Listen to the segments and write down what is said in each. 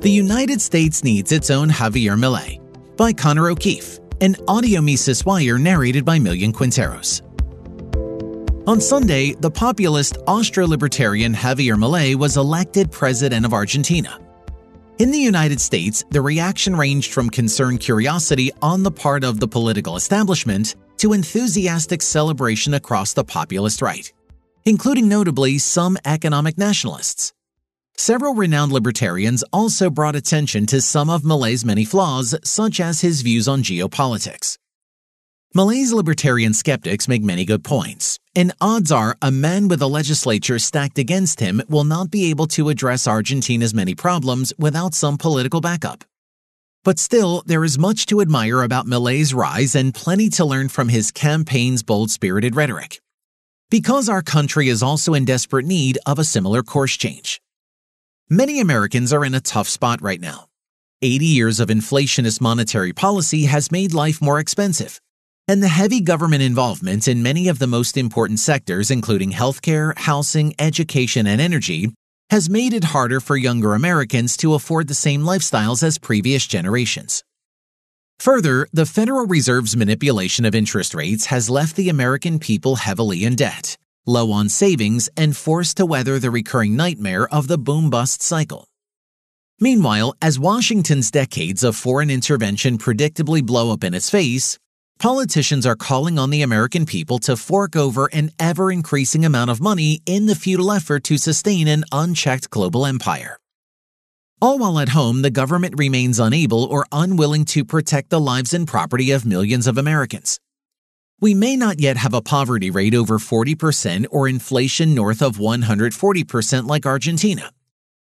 The United States Needs Its Own Javier Milei by Connor O'Keeffe, an audio Mises Wire narrated by Millian Quinteros. On Sunday, the populist Austro-libertarian Javier Milei was elected president of Argentina. In the United States, the reaction ranged from concerned curiosity on the part of the political establishment to enthusiastic celebration across the populist right, including notably some economic nationalists. Several renowned libertarians also brought attention to some of Milei's many flaws, such as his views on geopolitics. Milei's libertarian skeptics make many good points, and odds are a man with a legislature stacked against him will not be able to address Argentina's many problems without some political backup. But still, there is much to admire about Milei's rise and plenty to learn from his campaign's bold-spirited rhetoric. Because our country is also in desperate need of a similar course change. Many Americans are in a tough spot right now. 80 years of inflationist monetary policy has made life more expensive and the heavy government involvement in many of the most important sectors, including healthcare, housing, education, and energy, has made it harder for younger Americans to afford the same lifestyles as previous generations. Further, the Federal Reserve's manipulation of interest rates has left the American people heavily in debt, low on savings, and forced to weather the recurring nightmare of the boom bust cycle. Meanwhile, as Washington's decades of foreign intervention predictably blow up in its face, politicians are calling on the American people to fork over an ever increasing amount of money in the futile effort to sustain an unchecked global empire. All while at home, the government remains unable or unwilling to protect the lives and property of millions of Americans. We may not yet have a poverty rate over 40% or inflation north of 140% like Argentina,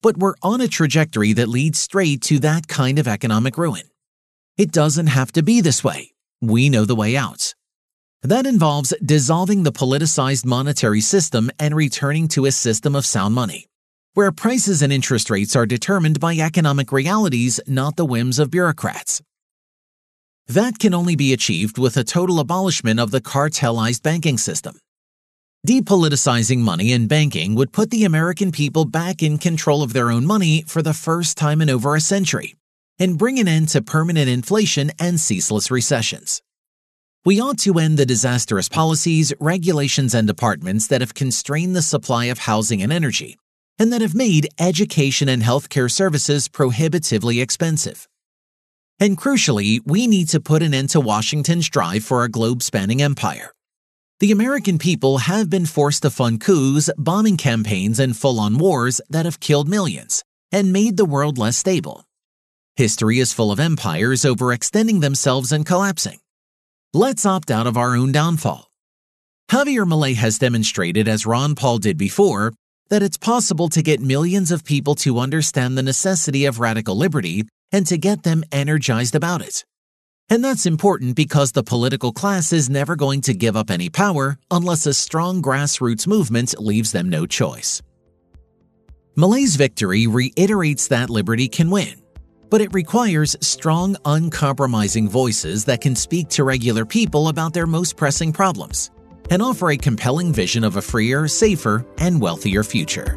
but we're on a trajectory that leads straight to that kind of economic ruin. It doesn't have to be this way we know the way out. That involves dissolving the politicized monetary system and returning to a system of sound money, where prices and interest rates are determined by economic realities, not the whims of bureaucrats. That can only be achieved with a total abolishment of the cartelized banking system. Depoliticizing money and banking would put the American people back in control of their own money for the first time in over a century and bring an end to permanent inflation and ceaseless recessions. We ought to end the disastrous policies, regulations, and departments that have constrained the supply of housing and energy, and that have made education and healthcare services prohibitively expensive. And crucially, we need to put an end to Washington's drive for a globe spanning empire. The American people have been forced to fund coups, bombing campaigns, and full on wars that have killed millions and made the world less stable. History is full of empires overextending themselves and collapsing. Let's opt out of our own downfall. Javier Milei has demonstrated, as Ron Paul did before, that it's possible to get millions of people to understand the necessity of radical liberty and to get them energized about it. And that's important because the political class is never going to give up any power unless a strong grassroots movement leaves them no choice. Milei's victory reiterates that liberty can win but it requires strong, uncompromising voices that can speak to regular people about their most pressing problems and offer a compelling vision of a freer, safer, and wealthier future.